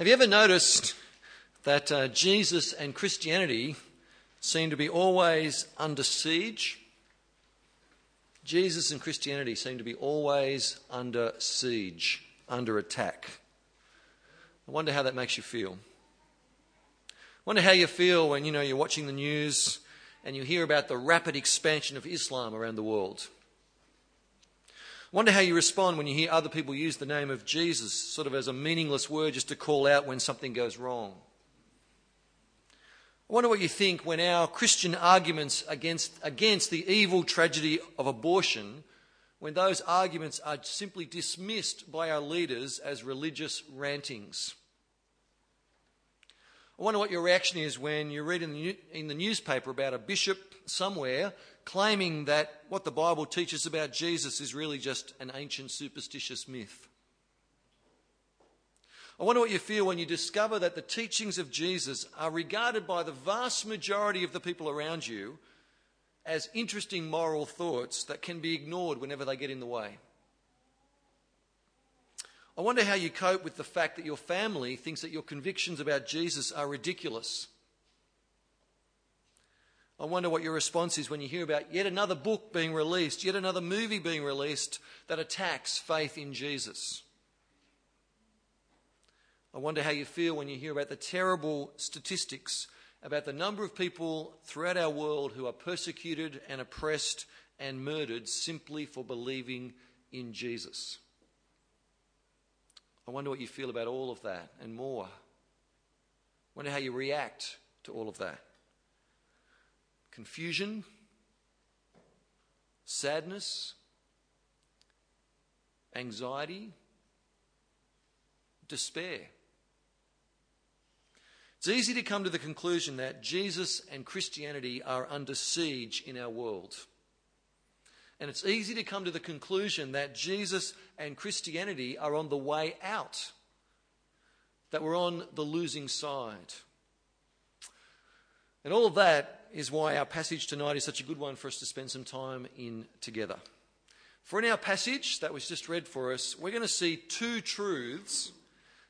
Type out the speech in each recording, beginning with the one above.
Have you ever noticed that uh, Jesus and Christianity seem to be always under siege? Jesus and Christianity seem to be always under siege, under attack. I wonder how that makes you feel. I wonder how you feel when you know you're watching the news and you hear about the rapid expansion of Islam around the world. Wonder how you respond when you hear other people use the name of Jesus sort of as a meaningless word just to call out when something goes wrong. I wonder what you think when our Christian arguments against, against the evil tragedy of abortion, when those arguments are simply dismissed by our leaders as religious rantings. I wonder what your reaction is when you read in the, in the newspaper about a bishop somewhere claiming that what the Bible teaches about Jesus is really just an ancient superstitious myth. I wonder what you feel when you discover that the teachings of Jesus are regarded by the vast majority of the people around you as interesting moral thoughts that can be ignored whenever they get in the way. I wonder how you cope with the fact that your family thinks that your convictions about Jesus are ridiculous I wonder what your response is when you hear about yet another book being released, yet another movie being released that attacks faith in Jesus. I wonder how you feel when you hear about the terrible statistics about the number of people throughout our world who are persecuted and oppressed and murdered simply for believing in Jesus. I wonder what you feel about all of that and more. I wonder how you react to all of that confusion, sadness, anxiety, despair. It's easy to come to the conclusion that Jesus and Christianity are under siege in our world. And it's easy to come to the conclusion that Jesus and Christianity are on the way out, that we're on the losing side. And all of that is why our passage tonight is such a good one for us to spend some time in together. For in our passage that was just read for us, we're going to see two truths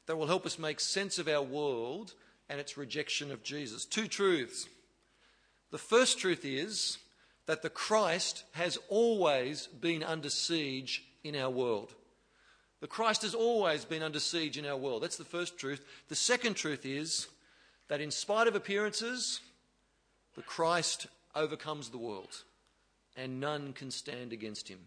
that will help us make sense of our world and its rejection of Jesus. Two truths. The first truth is that the Christ has always been under siege in our world. The Christ has always been under siege in our world. That's the first truth. The second truth is that in spite of appearances, the Christ overcomes the world, and none can stand against him.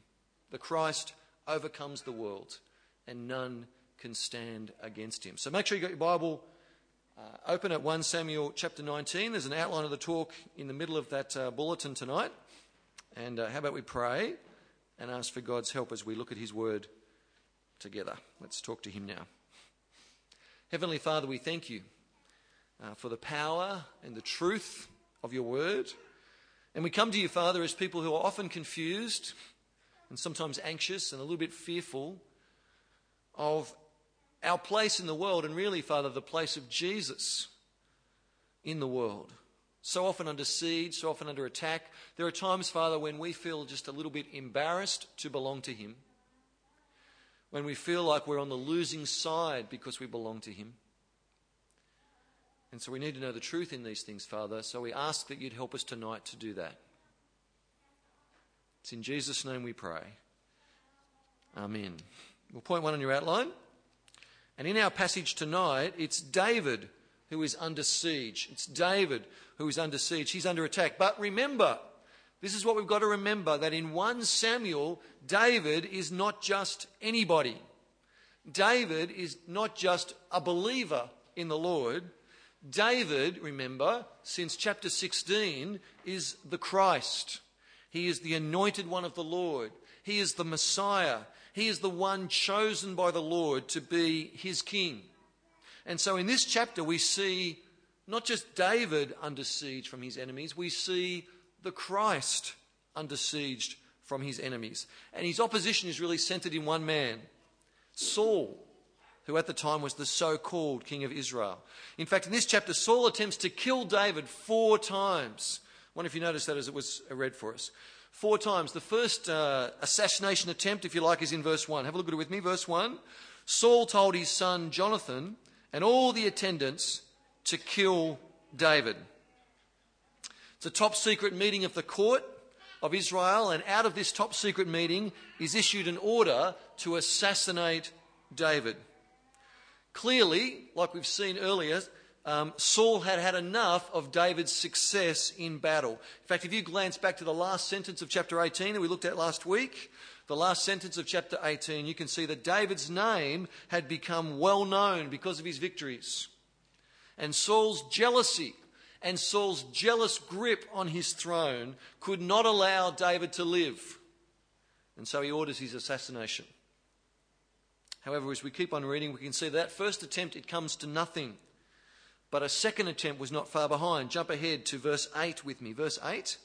The Christ overcomes the world, and none can stand against him. So make sure you got your Bible uh, open at 1 Samuel chapter 19. There's an outline of the talk in the middle of that uh, bulletin tonight. And uh, how about we pray and ask for God's help as we look at his word together? Let's talk to him now. Heavenly Father, we thank you uh, for the power and the truth of your word. And we come to you, Father, as people who are often confused and sometimes anxious and a little bit fearful of our place in the world and really, Father, the place of Jesus in the world. So often under siege, so often under attack. There are times, Father, when we feel just a little bit embarrassed to belong to Him. When we feel like we're on the losing side because we belong to Him. And so we need to know the truth in these things, Father. So we ask that you'd help us tonight to do that. It's in Jesus' name we pray. Amen. Well, point one on your outline. And in our passage tonight, it's David who is under siege. It's David who is under siege. He's under attack. But remember, this is what we've got to remember that in 1 Samuel, David is not just anybody. David is not just a believer in the Lord. David, remember, since chapter 16, is the Christ. He is the anointed one of the Lord. He is the Messiah. He is the one chosen by the Lord to be his king. And so in this chapter, we see not just David under siege from his enemies, we see the Christ under siege from his enemies. And his opposition is really centered in one man, Saul who at the time was the so called king of Israel. In fact, in this chapter, Saul attempts to kill David four times. I wonder if you noticed that as it was read for us. Four times. The first uh, assassination attempt, if you like, is in verse 1. Have a look at it with me. Verse 1. Saul told his son Jonathan, and all the attendants to kill David. It's a top secret meeting of the court of Israel, and out of this top secret meeting is issued an order to assassinate David. Clearly, like we've seen earlier, um, Saul had had enough of David's success in battle. In fact, if you glance back to the last sentence of chapter 18 that we looked at last week, the last sentence of chapter 18, you can see that David's name had become well known because of his victories. And Saul's jealousy and Saul's jealous grip on his throne could not allow David to live. And so he orders his assassination. However, as we keep on reading, we can see that first attempt it comes to nothing. But a second attempt was not far behind. Jump ahead to verse 8 with me. Verse 8.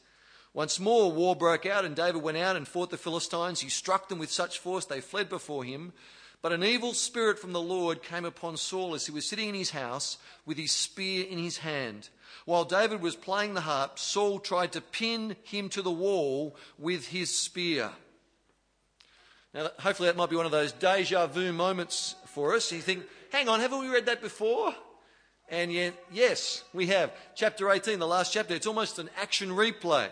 Once more, war broke out, and David went out and fought the Philistines. He struck them with such force they fled before him. But an evil spirit from the Lord came upon Saul as he was sitting in his house with his spear in his hand. While David was playing the harp, Saul tried to pin him to the wall with his spear. Now, hopefully, that might be one of those deja vu moments for us. You think, hang on, haven't we read that before? And yet, yes, we have. Chapter 18, the last chapter, it's almost an action replay.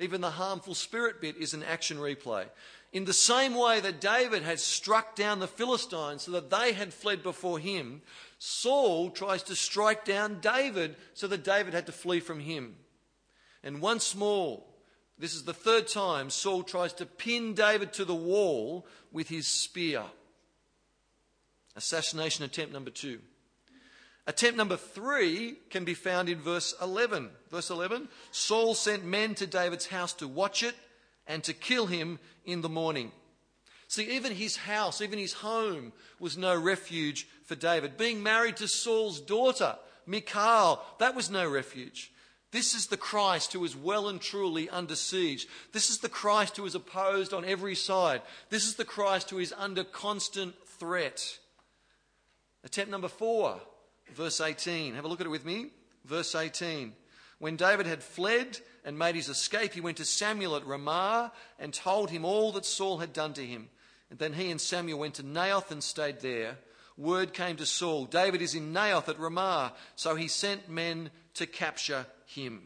Even the harmful spirit bit is an action replay. In the same way that David had struck down the Philistines so that they had fled before him, Saul tries to strike down David so that David had to flee from him. And once more, this is the third time Saul tries to pin David to the wall with his spear. Assassination attempt number two. Attempt number three can be found in verse 11. Verse 11 Saul sent men to David's house to watch it and to kill him in the morning. See, even his house, even his home was no refuge for David. Being married to Saul's daughter, Michal, that was no refuge. This is the Christ who is well and truly under siege. This is the Christ who is opposed on every side. This is the Christ who is under constant threat. Attempt number four, verse 18. Have a look at it with me. Verse 18. When David had fled and made his escape, he went to Samuel at Ramah and told him all that Saul had done to him. And then he and Samuel went to Naioth and stayed there. Word came to Saul David is in Naioth at Ramah. So he sent men to capture him.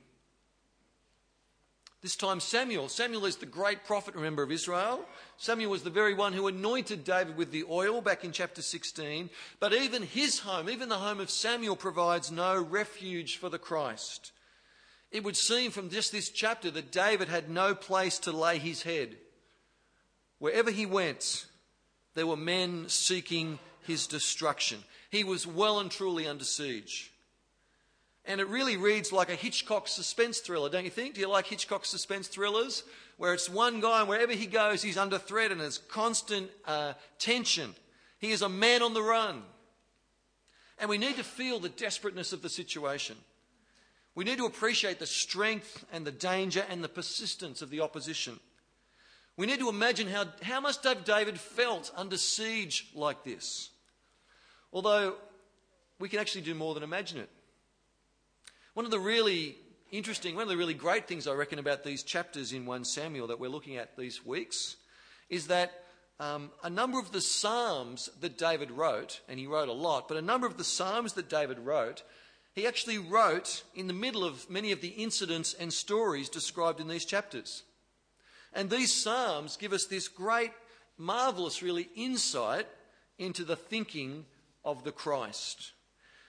This time, Samuel. Samuel is the great prophet, remember, of Israel. Samuel was the very one who anointed David with the oil back in chapter 16. But even his home, even the home of Samuel, provides no refuge for the Christ. It would seem from just this chapter that David had no place to lay his head. Wherever he went, there were men seeking his destruction. He was well and truly under siege. And it really reads like a Hitchcock suspense thriller, don't you think? Do you like Hitchcock suspense thrillers? Where it's one guy, and wherever he goes, he's under threat and there's constant uh, tension. He is a man on the run. And we need to feel the desperateness of the situation. We need to appreciate the strength and the danger and the persistence of the opposition. We need to imagine how, how must have David felt under siege like this. Although we can actually do more than imagine it. One of the really interesting, one of the really great things I reckon about these chapters in 1 Samuel that we're looking at these weeks is that um, a number of the Psalms that David wrote, and he wrote a lot, but a number of the Psalms that David wrote, he actually wrote in the middle of many of the incidents and stories described in these chapters. And these Psalms give us this great, marvelous, really, insight into the thinking of the Christ.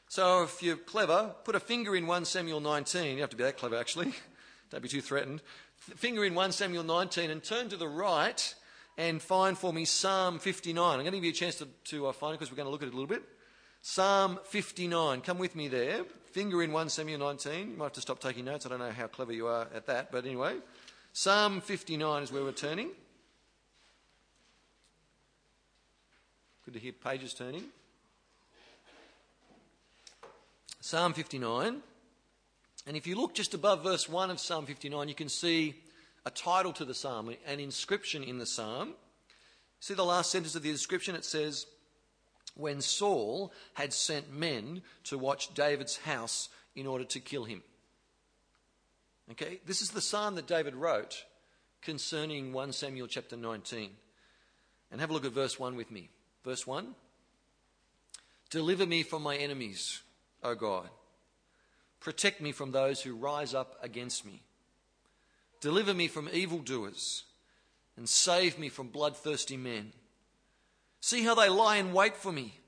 So if you're clever, put a finger in 1 Samuel 19. You have to be that clever, actually. Don't be too threatened. Finger in 1 Samuel 19 and turn to the right and find for me Psalm 59. I'm going to give you a chance to, to uh, find it because we're going to look at it a little bit. Psalm 59. Come with me there. Finger in 1 Samuel 19. You might have to stop taking notes. I don't know how clever you are at that, but anyway. Psalm 59 is where we're turning. Good to hear pages turning. Psalm 59. And if you look just above verse 1 of Psalm 59, you can see a title to the psalm, an inscription in the psalm. See the last sentence of the inscription? It says, When Saul had sent men to watch David's house in order to kill him. Okay, this is the psalm that David wrote concerning 1 Samuel chapter 19. And have a look at verse 1 with me. Verse 1 Deliver me from my enemies, O God. Protect me from those who rise up against me. Deliver me from evildoers and save me from bloodthirsty men. See how they lie in wait for me.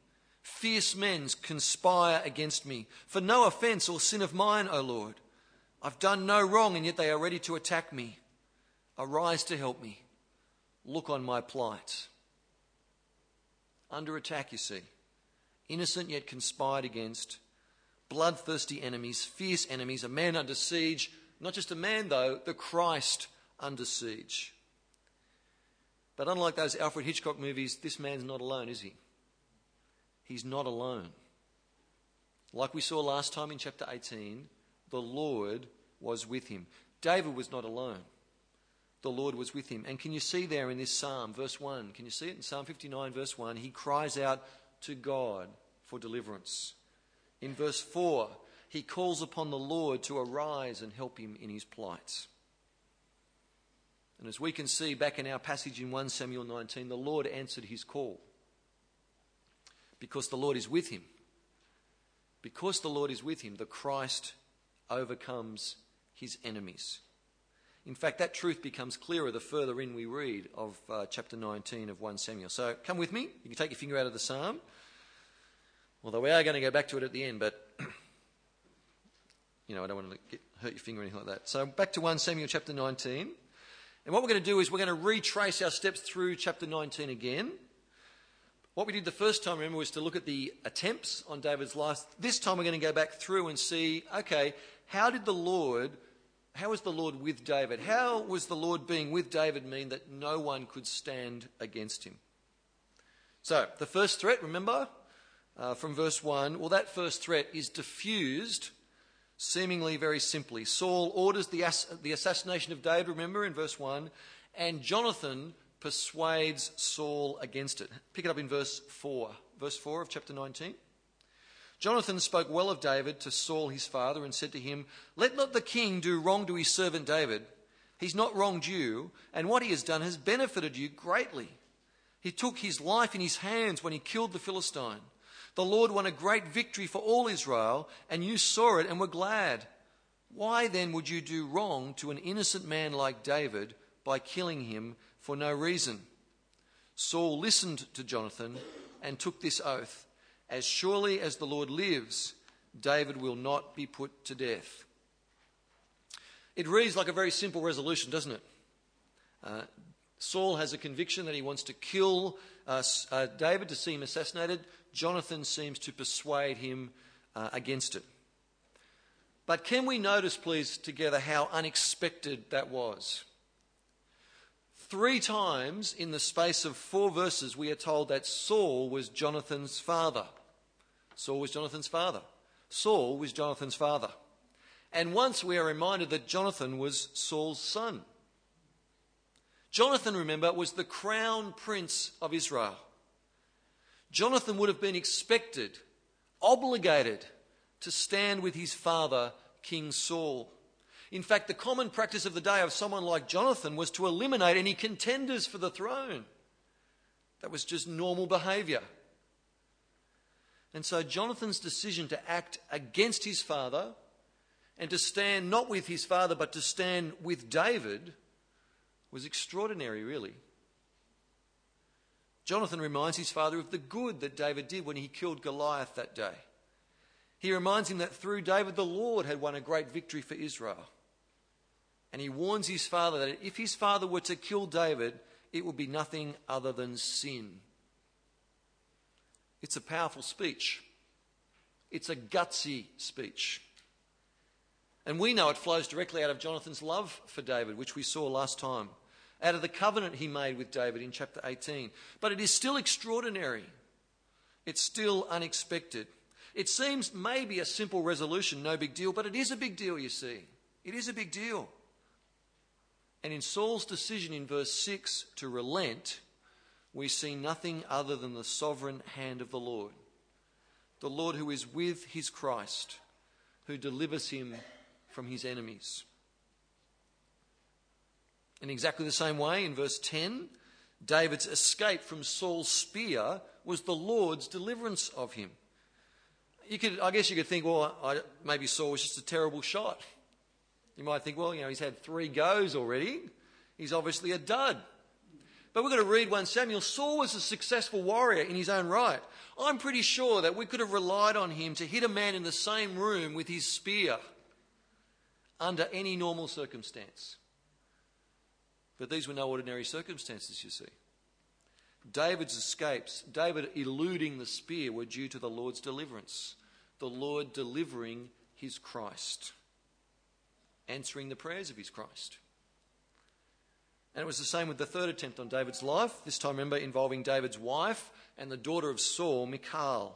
Fierce men conspire against me. For no offense or sin of mine, O Lord. I've done no wrong, and yet they are ready to attack me. Arise to help me. Look on my plight. Under attack, you see. Innocent yet conspired against. Bloodthirsty enemies, fierce enemies, a man under siege. Not just a man, though, the Christ under siege. But unlike those Alfred Hitchcock movies, this man's not alone, is he? He's not alone. Like we saw last time in chapter 18, the Lord was with him. David was not alone. The Lord was with him. And can you see there in this psalm, verse 1? Can you see it in Psalm 59, verse 1? He cries out to God for deliverance. In verse 4, he calls upon the Lord to arise and help him in his plight. And as we can see back in our passage in 1 Samuel 19, the Lord answered his call because the Lord is with him. Because the Lord is with him, the Christ overcomes his enemies. In fact, that truth becomes clearer the further in we read of uh, chapter 19 of 1 Samuel. So come with me. You can take your finger out of the psalm. Although we are going to go back to it at the end, but you know, I don't want to get, hurt your finger or anything like that. So back to 1 Samuel chapter 19. And what we're going to do is we're going to retrace our steps through chapter 19 again. What we did the first time, remember, was to look at the attempts on David's life. This time we're going to go back through and see, okay, how did the Lord, how was the Lord with David? How was the Lord being with David mean that no one could stand against him? So, the first threat, remember, uh, from verse 1, well, that first threat is diffused seemingly very simply. Saul orders the, ass- the assassination of David, remember, in verse 1, and Jonathan persuades Saul against it. Pick it up in verse 4. Verse 4 of chapter 19. Jonathan spoke well of David to Saul his father and said to him, Let not the king do wrong to his servant David. He's not wronged you, and what he has done has benefited you greatly. He took his life in his hands when he killed the Philistine. The Lord won a great victory for all Israel, and you saw it and were glad. Why then would you do wrong to an innocent man like David by killing him for no reason. Saul listened to Jonathan and took this oath As surely as the Lord lives, David will not be put to death. It reads like a very simple resolution, doesn't it? Uh, Saul has a conviction that he wants to kill uh, uh, David to see him assassinated. Jonathan seems to persuade him uh, against it. But can we notice, please, together how unexpected that was? Three times in the space of four verses, we are told that Saul was Jonathan's father. Saul was Jonathan's father. Saul was Jonathan's father. And once we are reminded that Jonathan was Saul's son. Jonathan, remember, was the crown prince of Israel. Jonathan would have been expected, obligated, to stand with his father, King Saul. In fact, the common practice of the day of someone like Jonathan was to eliminate any contenders for the throne. That was just normal behavior. And so Jonathan's decision to act against his father and to stand not with his father but to stand with David was extraordinary, really. Jonathan reminds his father of the good that David did when he killed Goliath that day. He reminds him that through David the Lord had won a great victory for Israel. And he warns his father that if his father were to kill David, it would be nothing other than sin. It's a powerful speech. It's a gutsy speech. And we know it flows directly out of Jonathan's love for David, which we saw last time, out of the covenant he made with David in chapter 18. But it is still extraordinary. It's still unexpected. It seems maybe a simple resolution, no big deal, but it is a big deal, you see. It is a big deal. And in Saul's decision in verse 6 to relent, we see nothing other than the sovereign hand of the Lord. The Lord who is with his Christ, who delivers him from his enemies. In exactly the same way, in verse 10, David's escape from Saul's spear was the Lord's deliverance of him. you could, I guess you could think, well, I, maybe Saul was just a terrible shot. You might think, well, you know, he's had three goes already. He's obviously a dud. But we're going to read 1 Samuel. Saul was a successful warrior in his own right. I'm pretty sure that we could have relied on him to hit a man in the same room with his spear under any normal circumstance. But these were no ordinary circumstances, you see. David's escapes, David eluding the spear, were due to the Lord's deliverance. The Lord delivering his Christ, answering the prayers of his Christ. And it was the same with the third attempt on David's life, this time, remember, involving David's wife and the daughter of Saul, Michal.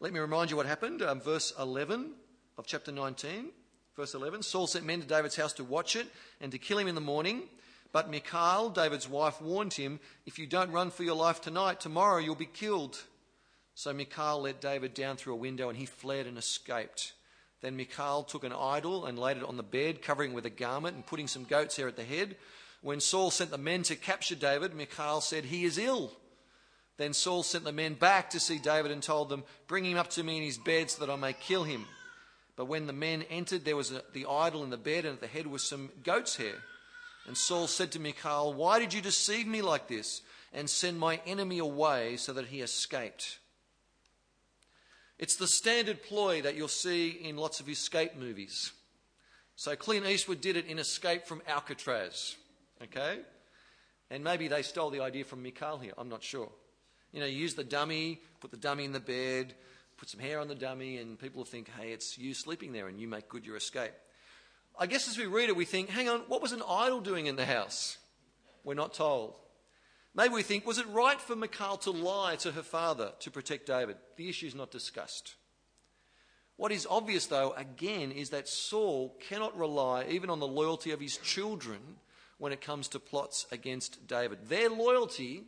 Let me remind you what happened. Um, verse 11 of chapter 19. Verse 11 Saul sent men to David's house to watch it and to kill him in the morning. But Michal, David's wife, warned him, If you don't run for your life tonight, tomorrow you'll be killed. So Michal let David down through a window and he fled and escaped. Then Michal took an idol and laid it on the bed, covering it with a garment and putting some goat's hair at the head. When Saul sent the men to capture David, Michal said, He is ill. Then Saul sent the men back to see David and told them, Bring him up to me in his bed so that I may kill him. But when the men entered, there was a, the idol in the bed, and at the head was some goat's hair. And Saul said to Michal, Why did you deceive me like this and send my enemy away so that he escaped? It's the standard ploy that you'll see in lots of escape movies. So Clint Eastwood did it in Escape from Alcatraz. Okay? And maybe they stole the idea from Michal here. I'm not sure. You know, you use the dummy, put the dummy in the bed, put some hair on the dummy, and people think, hey, it's you sleeping there and you make good your escape. I guess as we read it, we think, hang on, what was an idol doing in the house? We're not told. Maybe we think, was it right for Michal to lie to her father to protect David? The issue is not discussed. What is obvious, though, again, is that Saul cannot rely even on the loyalty of his children when it comes to plots against David. Their loyalty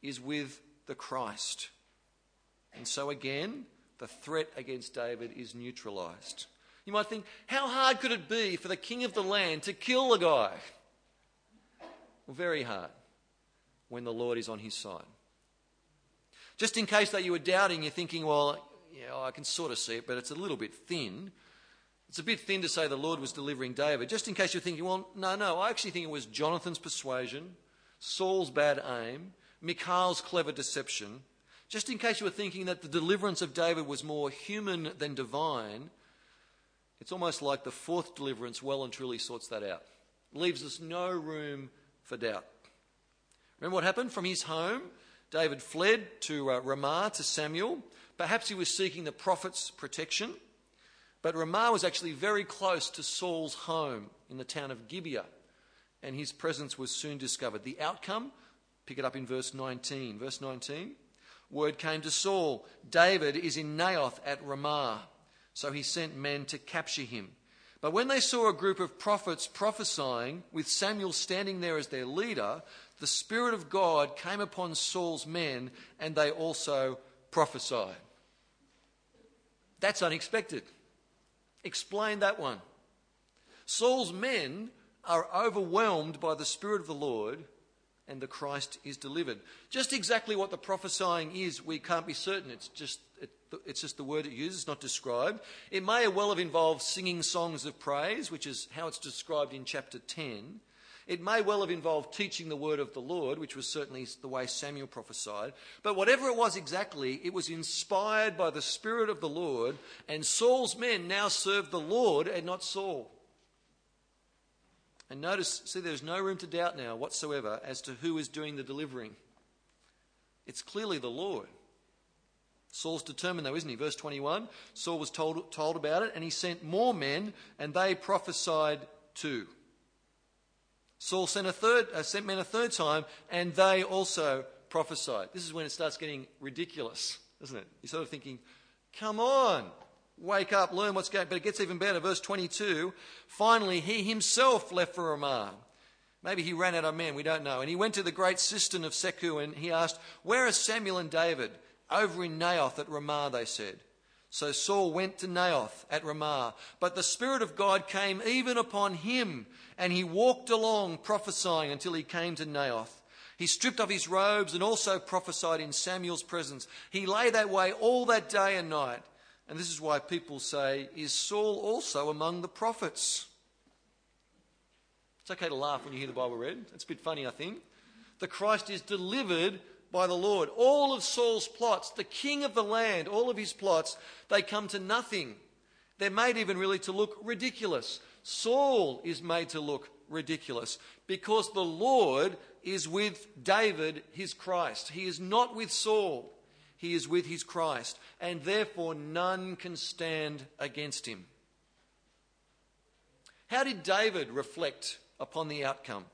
is with the Christ. And so, again, the threat against David is neutralized. You might think, how hard could it be for the king of the land to kill a guy? Well, very hard when the Lord is on his side. Just in case that you were doubting, you're thinking, well, yeah, I can sort of see it, but it's a little bit thin. It's a bit thin to say the Lord was delivering David. Just in case you're thinking, well, no, no, I actually think it was Jonathan's persuasion, Saul's bad aim, Michal's clever deception. Just in case you were thinking that the deliverance of David was more human than divine, it's almost like the fourth deliverance well and truly sorts that out. Leaves us no room for doubt. Remember what happened? From his home, David fled to uh, Ramah to Samuel. Perhaps he was seeking the prophet's protection. But Ramah was actually very close to Saul's home in the town of Gibeah, and his presence was soon discovered. The outcome, pick it up in verse 19. Verse 19 Word came to Saul David is in Naioth at Ramah. So he sent men to capture him. But when they saw a group of prophets prophesying, with Samuel standing there as their leader, the Spirit of God came upon Saul's men, and they also prophesied. That's unexpected. Explain that one. Saul's men are overwhelmed by the Spirit of the Lord, and the Christ is delivered. Just exactly what the prophesying is, we can't be certain. It's just it, it's just the word it uses, not described. It may well have involved singing songs of praise, which is how it's described in chapter 10. It may well have involved teaching the word of the Lord, which was certainly the way Samuel prophesied. But whatever it was exactly, it was inspired by the Spirit of the Lord, and Saul's men now served the Lord and not Saul. And notice, see, there's no room to doubt now whatsoever as to who is doing the delivering. It's clearly the Lord. Saul's determined, though, isn't he? Verse 21 Saul was told, told about it, and he sent more men, and they prophesied too. Saul sent, a third, uh, sent men a third time, and they also prophesied. This is when it starts getting ridiculous, isn't it? You're sort of thinking, come on, wake up, learn what's going. But it gets even better. Verse 22 Finally, he himself left for Ramah. Maybe he ran out of men, we don't know. And he went to the great cistern of Seku and he asked, Where are Samuel and David? Over in Naioth at Ramah, they said. So Saul went to Naioth at Ramah, but the Spirit of God came even upon him, and he walked along prophesying until he came to Naioth. He stripped off his robes and also prophesied in Samuel's presence. He lay that way all that day and night. And this is why people say, Is Saul also among the prophets? It's okay to laugh when you hear the Bible read. It's a bit funny, I think. The Christ is delivered by the Lord. All of Saul's plots, the king of the land, all of his plots, they come to nothing. They're made even really to look ridiculous. Saul is made to look ridiculous because the Lord is with David, his Christ. He is not with Saul, he is with his Christ, and therefore none can stand against him. How did David reflect upon the outcome.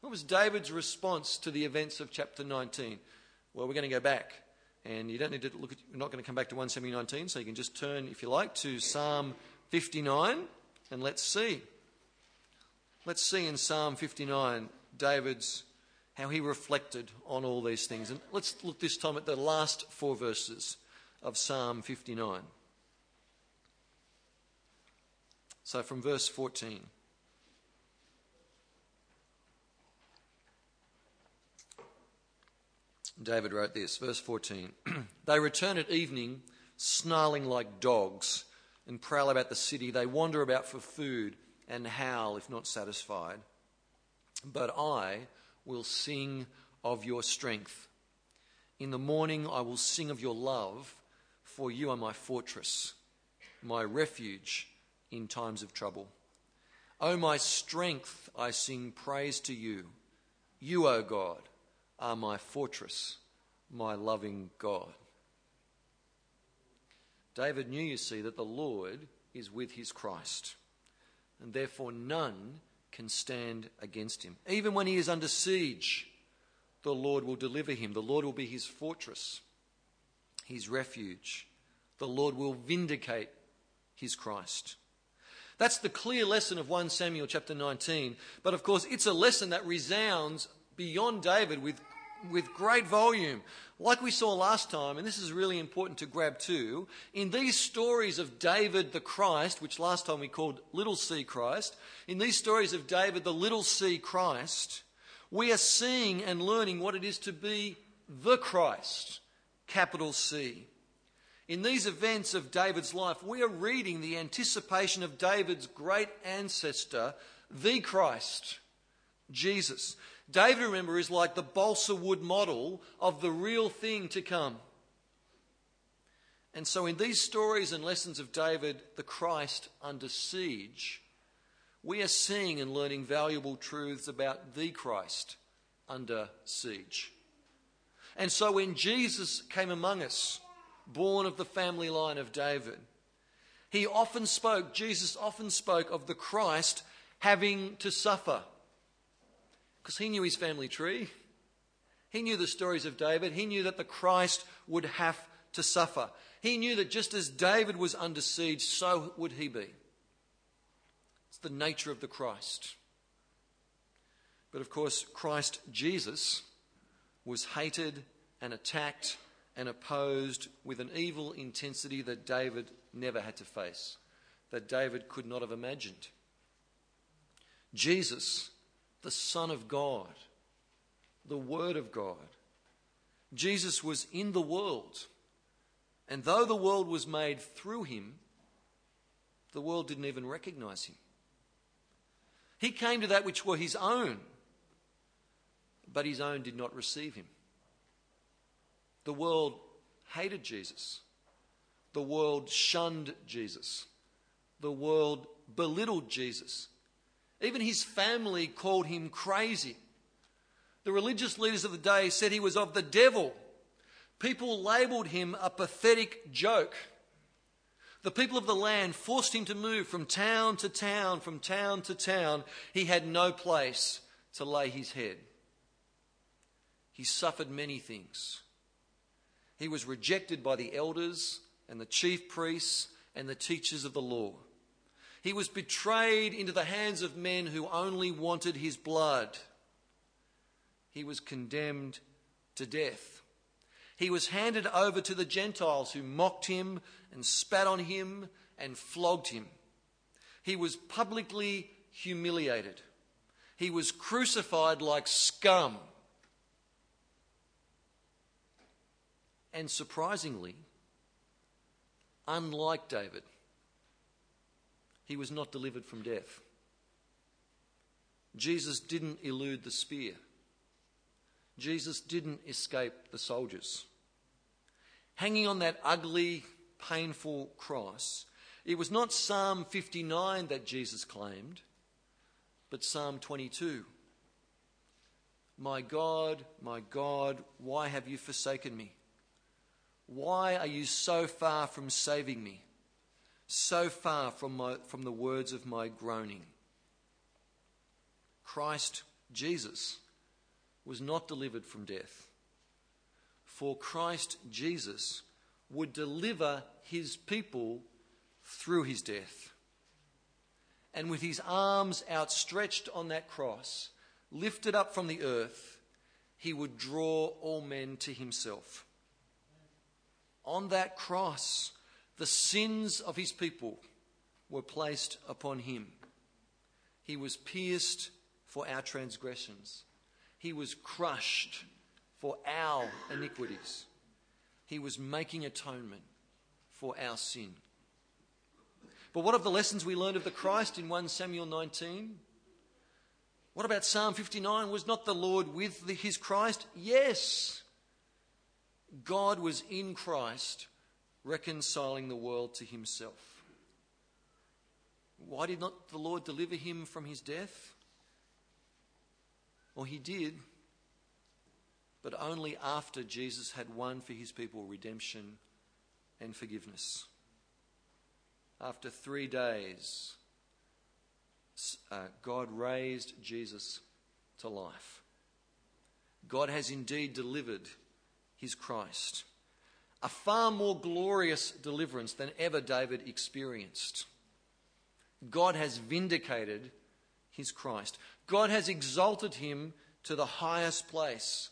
What was David's response to the events of chapter 19? Well, we're going to go back. And you don't need to look at, we're not going to come back to 1 Samuel 19, so you can just turn, if you like, to Psalm 59 and let's see. Let's see in Psalm 59 David's, how he reflected on all these things. And let's look this time at the last four verses of Psalm 59. So from verse 14. David wrote this, verse 14 They return at evening, snarling like dogs, and prowl about the city. They wander about for food and howl if not satisfied. But I will sing of your strength. In the morning I will sing of your love, for you are my fortress, my refuge in times of trouble. O my strength, I sing praise to you. You, O God, are my fortress, my loving God. David knew, you see, that the Lord is with his Christ, and therefore none can stand against him. Even when he is under siege, the Lord will deliver him. The Lord will be his fortress, his refuge. The Lord will vindicate his Christ. That's the clear lesson of 1 Samuel chapter 19. But of course, it's a lesson that resounds beyond David with with great volume. Like we saw last time, and this is really important to grab too, in these stories of David the Christ, which last time we called Little C Christ, in these stories of David the Little C Christ, we are seeing and learning what it is to be the Christ, capital C. In these events of David's life, we are reading the anticipation of David's great ancestor, the Christ, Jesus. David, remember, is like the balsa wood model of the real thing to come. And so, in these stories and lessons of David, the Christ under siege, we are seeing and learning valuable truths about the Christ under siege. And so, when Jesus came among us, born of the family line of David, he often spoke, Jesus often spoke of the Christ having to suffer because he knew his family tree. He knew the stories of David. He knew that the Christ would have to suffer. He knew that just as David was under siege, so would he be. It's the nature of the Christ. But of course, Christ Jesus was hated and attacked and opposed with an evil intensity that David never had to face, that David could not have imagined. Jesus the Son of God, the Word of God. Jesus was in the world, and though the world was made through him, the world didn't even recognize him. He came to that which were his own, but his own did not receive him. The world hated Jesus. The world shunned Jesus. The world belittled Jesus. Even his family called him crazy. The religious leaders of the day said he was of the devil. People labelled him a pathetic joke. The people of the land forced him to move from town to town, from town to town. He had no place to lay his head. He suffered many things. He was rejected by the elders and the chief priests and the teachers of the law. He was betrayed into the hands of men who only wanted his blood. He was condemned to death. He was handed over to the Gentiles who mocked him and spat on him and flogged him. He was publicly humiliated. He was crucified like scum. And surprisingly, unlike David, he was not delivered from death. Jesus didn't elude the spear. Jesus didn't escape the soldiers. Hanging on that ugly, painful cross, it was not Psalm 59 that Jesus claimed, but Psalm 22. My God, my God, why have you forsaken me? Why are you so far from saving me? So far from, my, from the words of my groaning? Christ Jesus was not delivered from death. For Christ Jesus would deliver his people through his death. And with his arms outstretched on that cross, lifted up from the earth, he would draw all men to himself. On that cross, the sins of his people were placed upon him. He was pierced for our transgressions, he was crushed for our iniquities. He was making atonement for our sin. But what of the lessons we learned of the Christ in 1 Samuel 19? What about Psalm 59? Was not the Lord with his Christ? Yes. God was in Christ reconciling the world to himself. Why did not the Lord deliver him from his death? Well, he did, but only after Jesus had won for his people redemption and forgiveness. After three days, uh, God raised Jesus to life. God has indeed delivered his Christ. A far more glorious deliverance than ever David experienced. God has vindicated his Christ. God has exalted him to the highest place.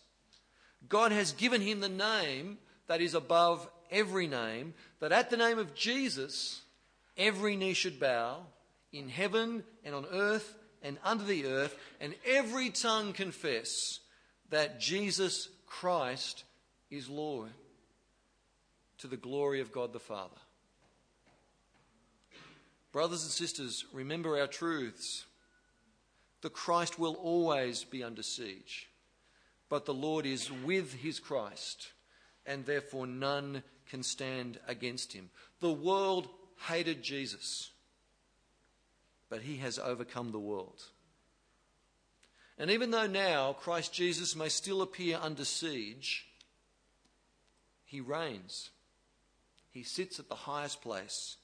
God has given him the name that is above every name, that at the name of Jesus, every knee should bow in heaven and on earth and under the earth, and every tongue confess that Jesus Christ is Lord to the glory of God the Father. Brothers and sisters, remember our truths. The Christ will always be under siege, but the Lord is with his Christ, and therefore none can stand against him. The world hated Jesus, but he has overcome the world. And even though now Christ Jesus may still appear under siege, he reigns. He sits at the highest place.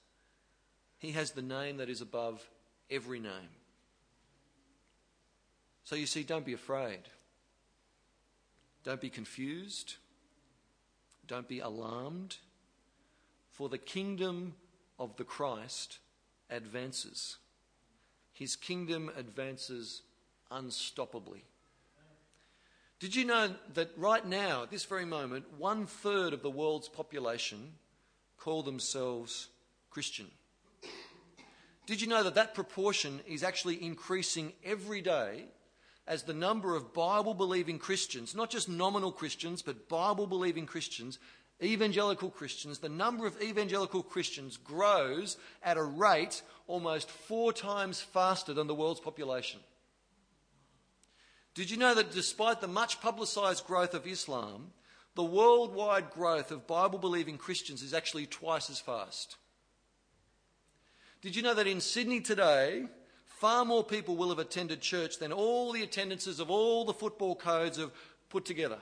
He has the name that is above every name. So you see, don't be afraid. Don't be confused. Don't be alarmed. For the kingdom of the Christ advances. His kingdom advances unstoppably. Did you know that right now, at this very moment, one third of the world's population call themselves Christian? Did you know that that proportion is actually increasing every day as the number of Bible believing Christians, not just nominal Christians, but Bible believing Christians, evangelical Christians, the number of evangelical Christians grows at a rate almost four times faster than the world's population. Did you know that despite the much publicised growth of Islam, the worldwide growth of Bible believing Christians is actually twice as fast? Did you know that in Sydney today, far more people will have attended church than all the attendances of all the football codes have put together.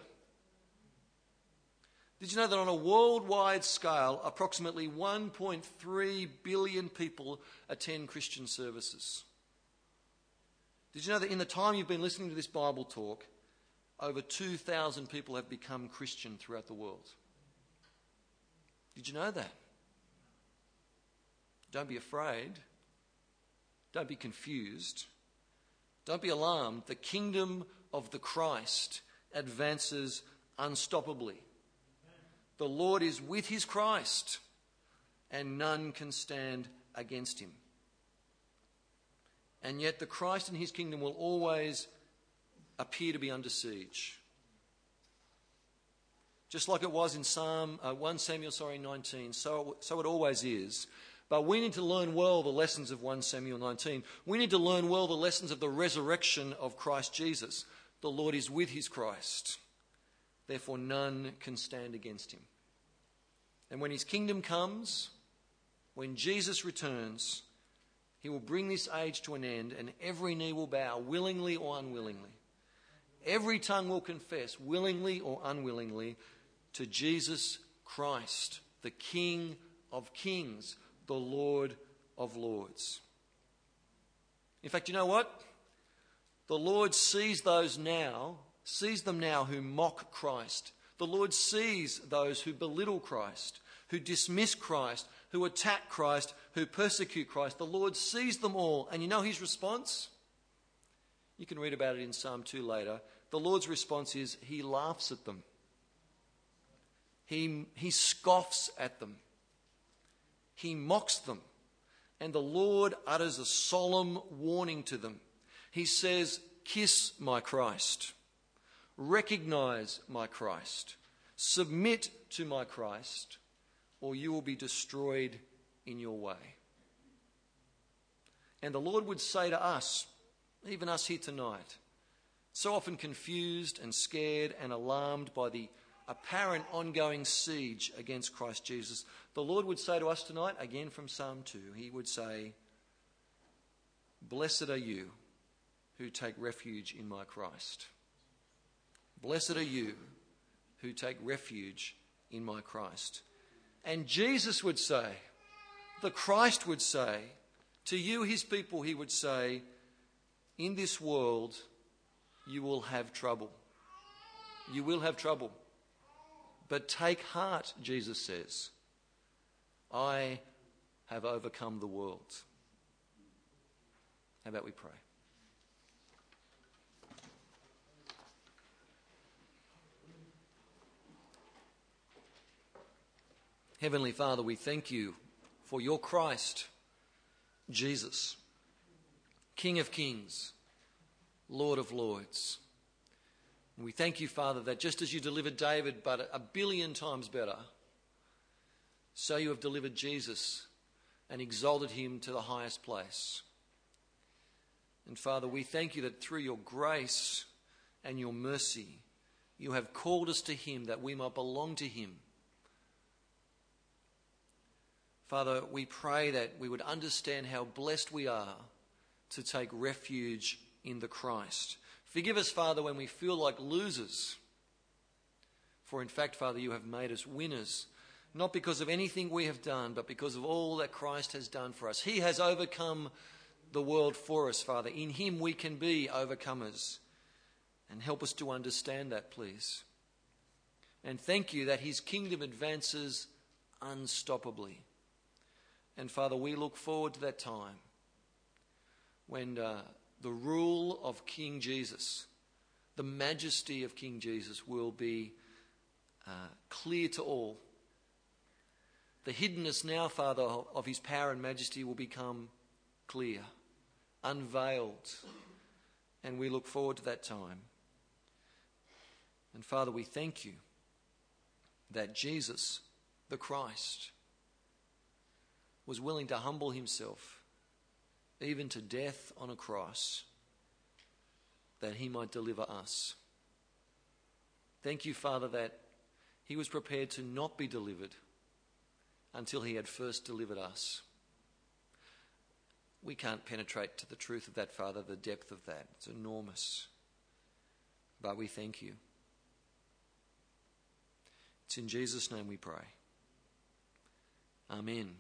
Did you know that on a worldwide scale, approximately 1.3 billion people attend Christian services? Did you know that in the time you've been listening to this Bible talk, over 2,000 people have become Christian throughout the world? Did you know that? Don't be afraid. Don't be confused. Don't be alarmed. The kingdom of the Christ advances unstoppably. The Lord is with his Christ, and none can stand against him. And yet, the Christ and his kingdom will always appear to be under siege. just like it was in Psalm uh, 1 Samuel sorry 19. So so it always is. But we need to learn well the lessons of 1 Samuel 19. We need to learn well the lessons of the resurrection of Christ Jesus. The Lord is with his Christ. Therefore, none can stand against him. And when his kingdom comes, when Jesus returns, he will bring this age to an end, and every knee will bow, willingly or unwillingly. Every tongue will confess, willingly or unwillingly, to Jesus Christ, the King of kings, the Lord of lords. In fact, you know what? The Lord sees those now, sees them now who mock Christ. The Lord sees those who belittle Christ, who dismiss Christ, who attack Christ, who persecute Christ. The Lord sees them all. And you know his response? You can read about it in Psalm 2 later. The Lord's response is he laughs at them, he, he scoffs at them, he mocks them. And the Lord utters a solemn warning to them. He says, Kiss my Christ, recognize my Christ, submit to my Christ, or you will be destroyed in your way. And the Lord would say to us, even us here tonight, so often confused and scared and alarmed by the apparent ongoing siege against Christ Jesus, the Lord would say to us tonight, again from Psalm 2, He would say, Blessed are you who take refuge in my Christ. Blessed are you who take refuge in my Christ. And Jesus would say, the Christ would say, to you, his people, he would say, In this world, you will have trouble. You will have trouble. But take heart, Jesus says. I have overcome the world. How about we pray? Heavenly Father, we thank you for your Christ, Jesus, King of kings, Lord of lords. And we thank you, Father, that just as you delivered David, but a billion times better, so you have delivered Jesus and exalted him to the highest place. And Father, we thank you that through your grace and your mercy, you have called us to him that we might belong to him Father, we pray that we would understand how blessed we are to take refuge in the Christ. Forgive us, Father, when we feel like losers. For in fact, Father, you have made us winners, not because of anything we have done, but because of all that Christ has done for us. He has overcome the world for us, Father. In Him we can be overcomers. And help us to understand that, please. And thank you that His kingdom advances unstoppably. And Father, we look forward to that time when uh, the rule of King Jesus, the majesty of King Jesus, will be uh, clear to all. The hiddenness now, Father, of his power and majesty will become clear, unveiled. And we look forward to that time. And Father, we thank you that Jesus, the Christ, was willing to humble himself, even to death on a cross, that he might deliver us. Thank you, Father, that he was prepared to not be delivered until he had first delivered us. We can't penetrate to the truth of that, Father, the depth of that. It's enormous. But we thank you. It's in Jesus' name we pray. Amen.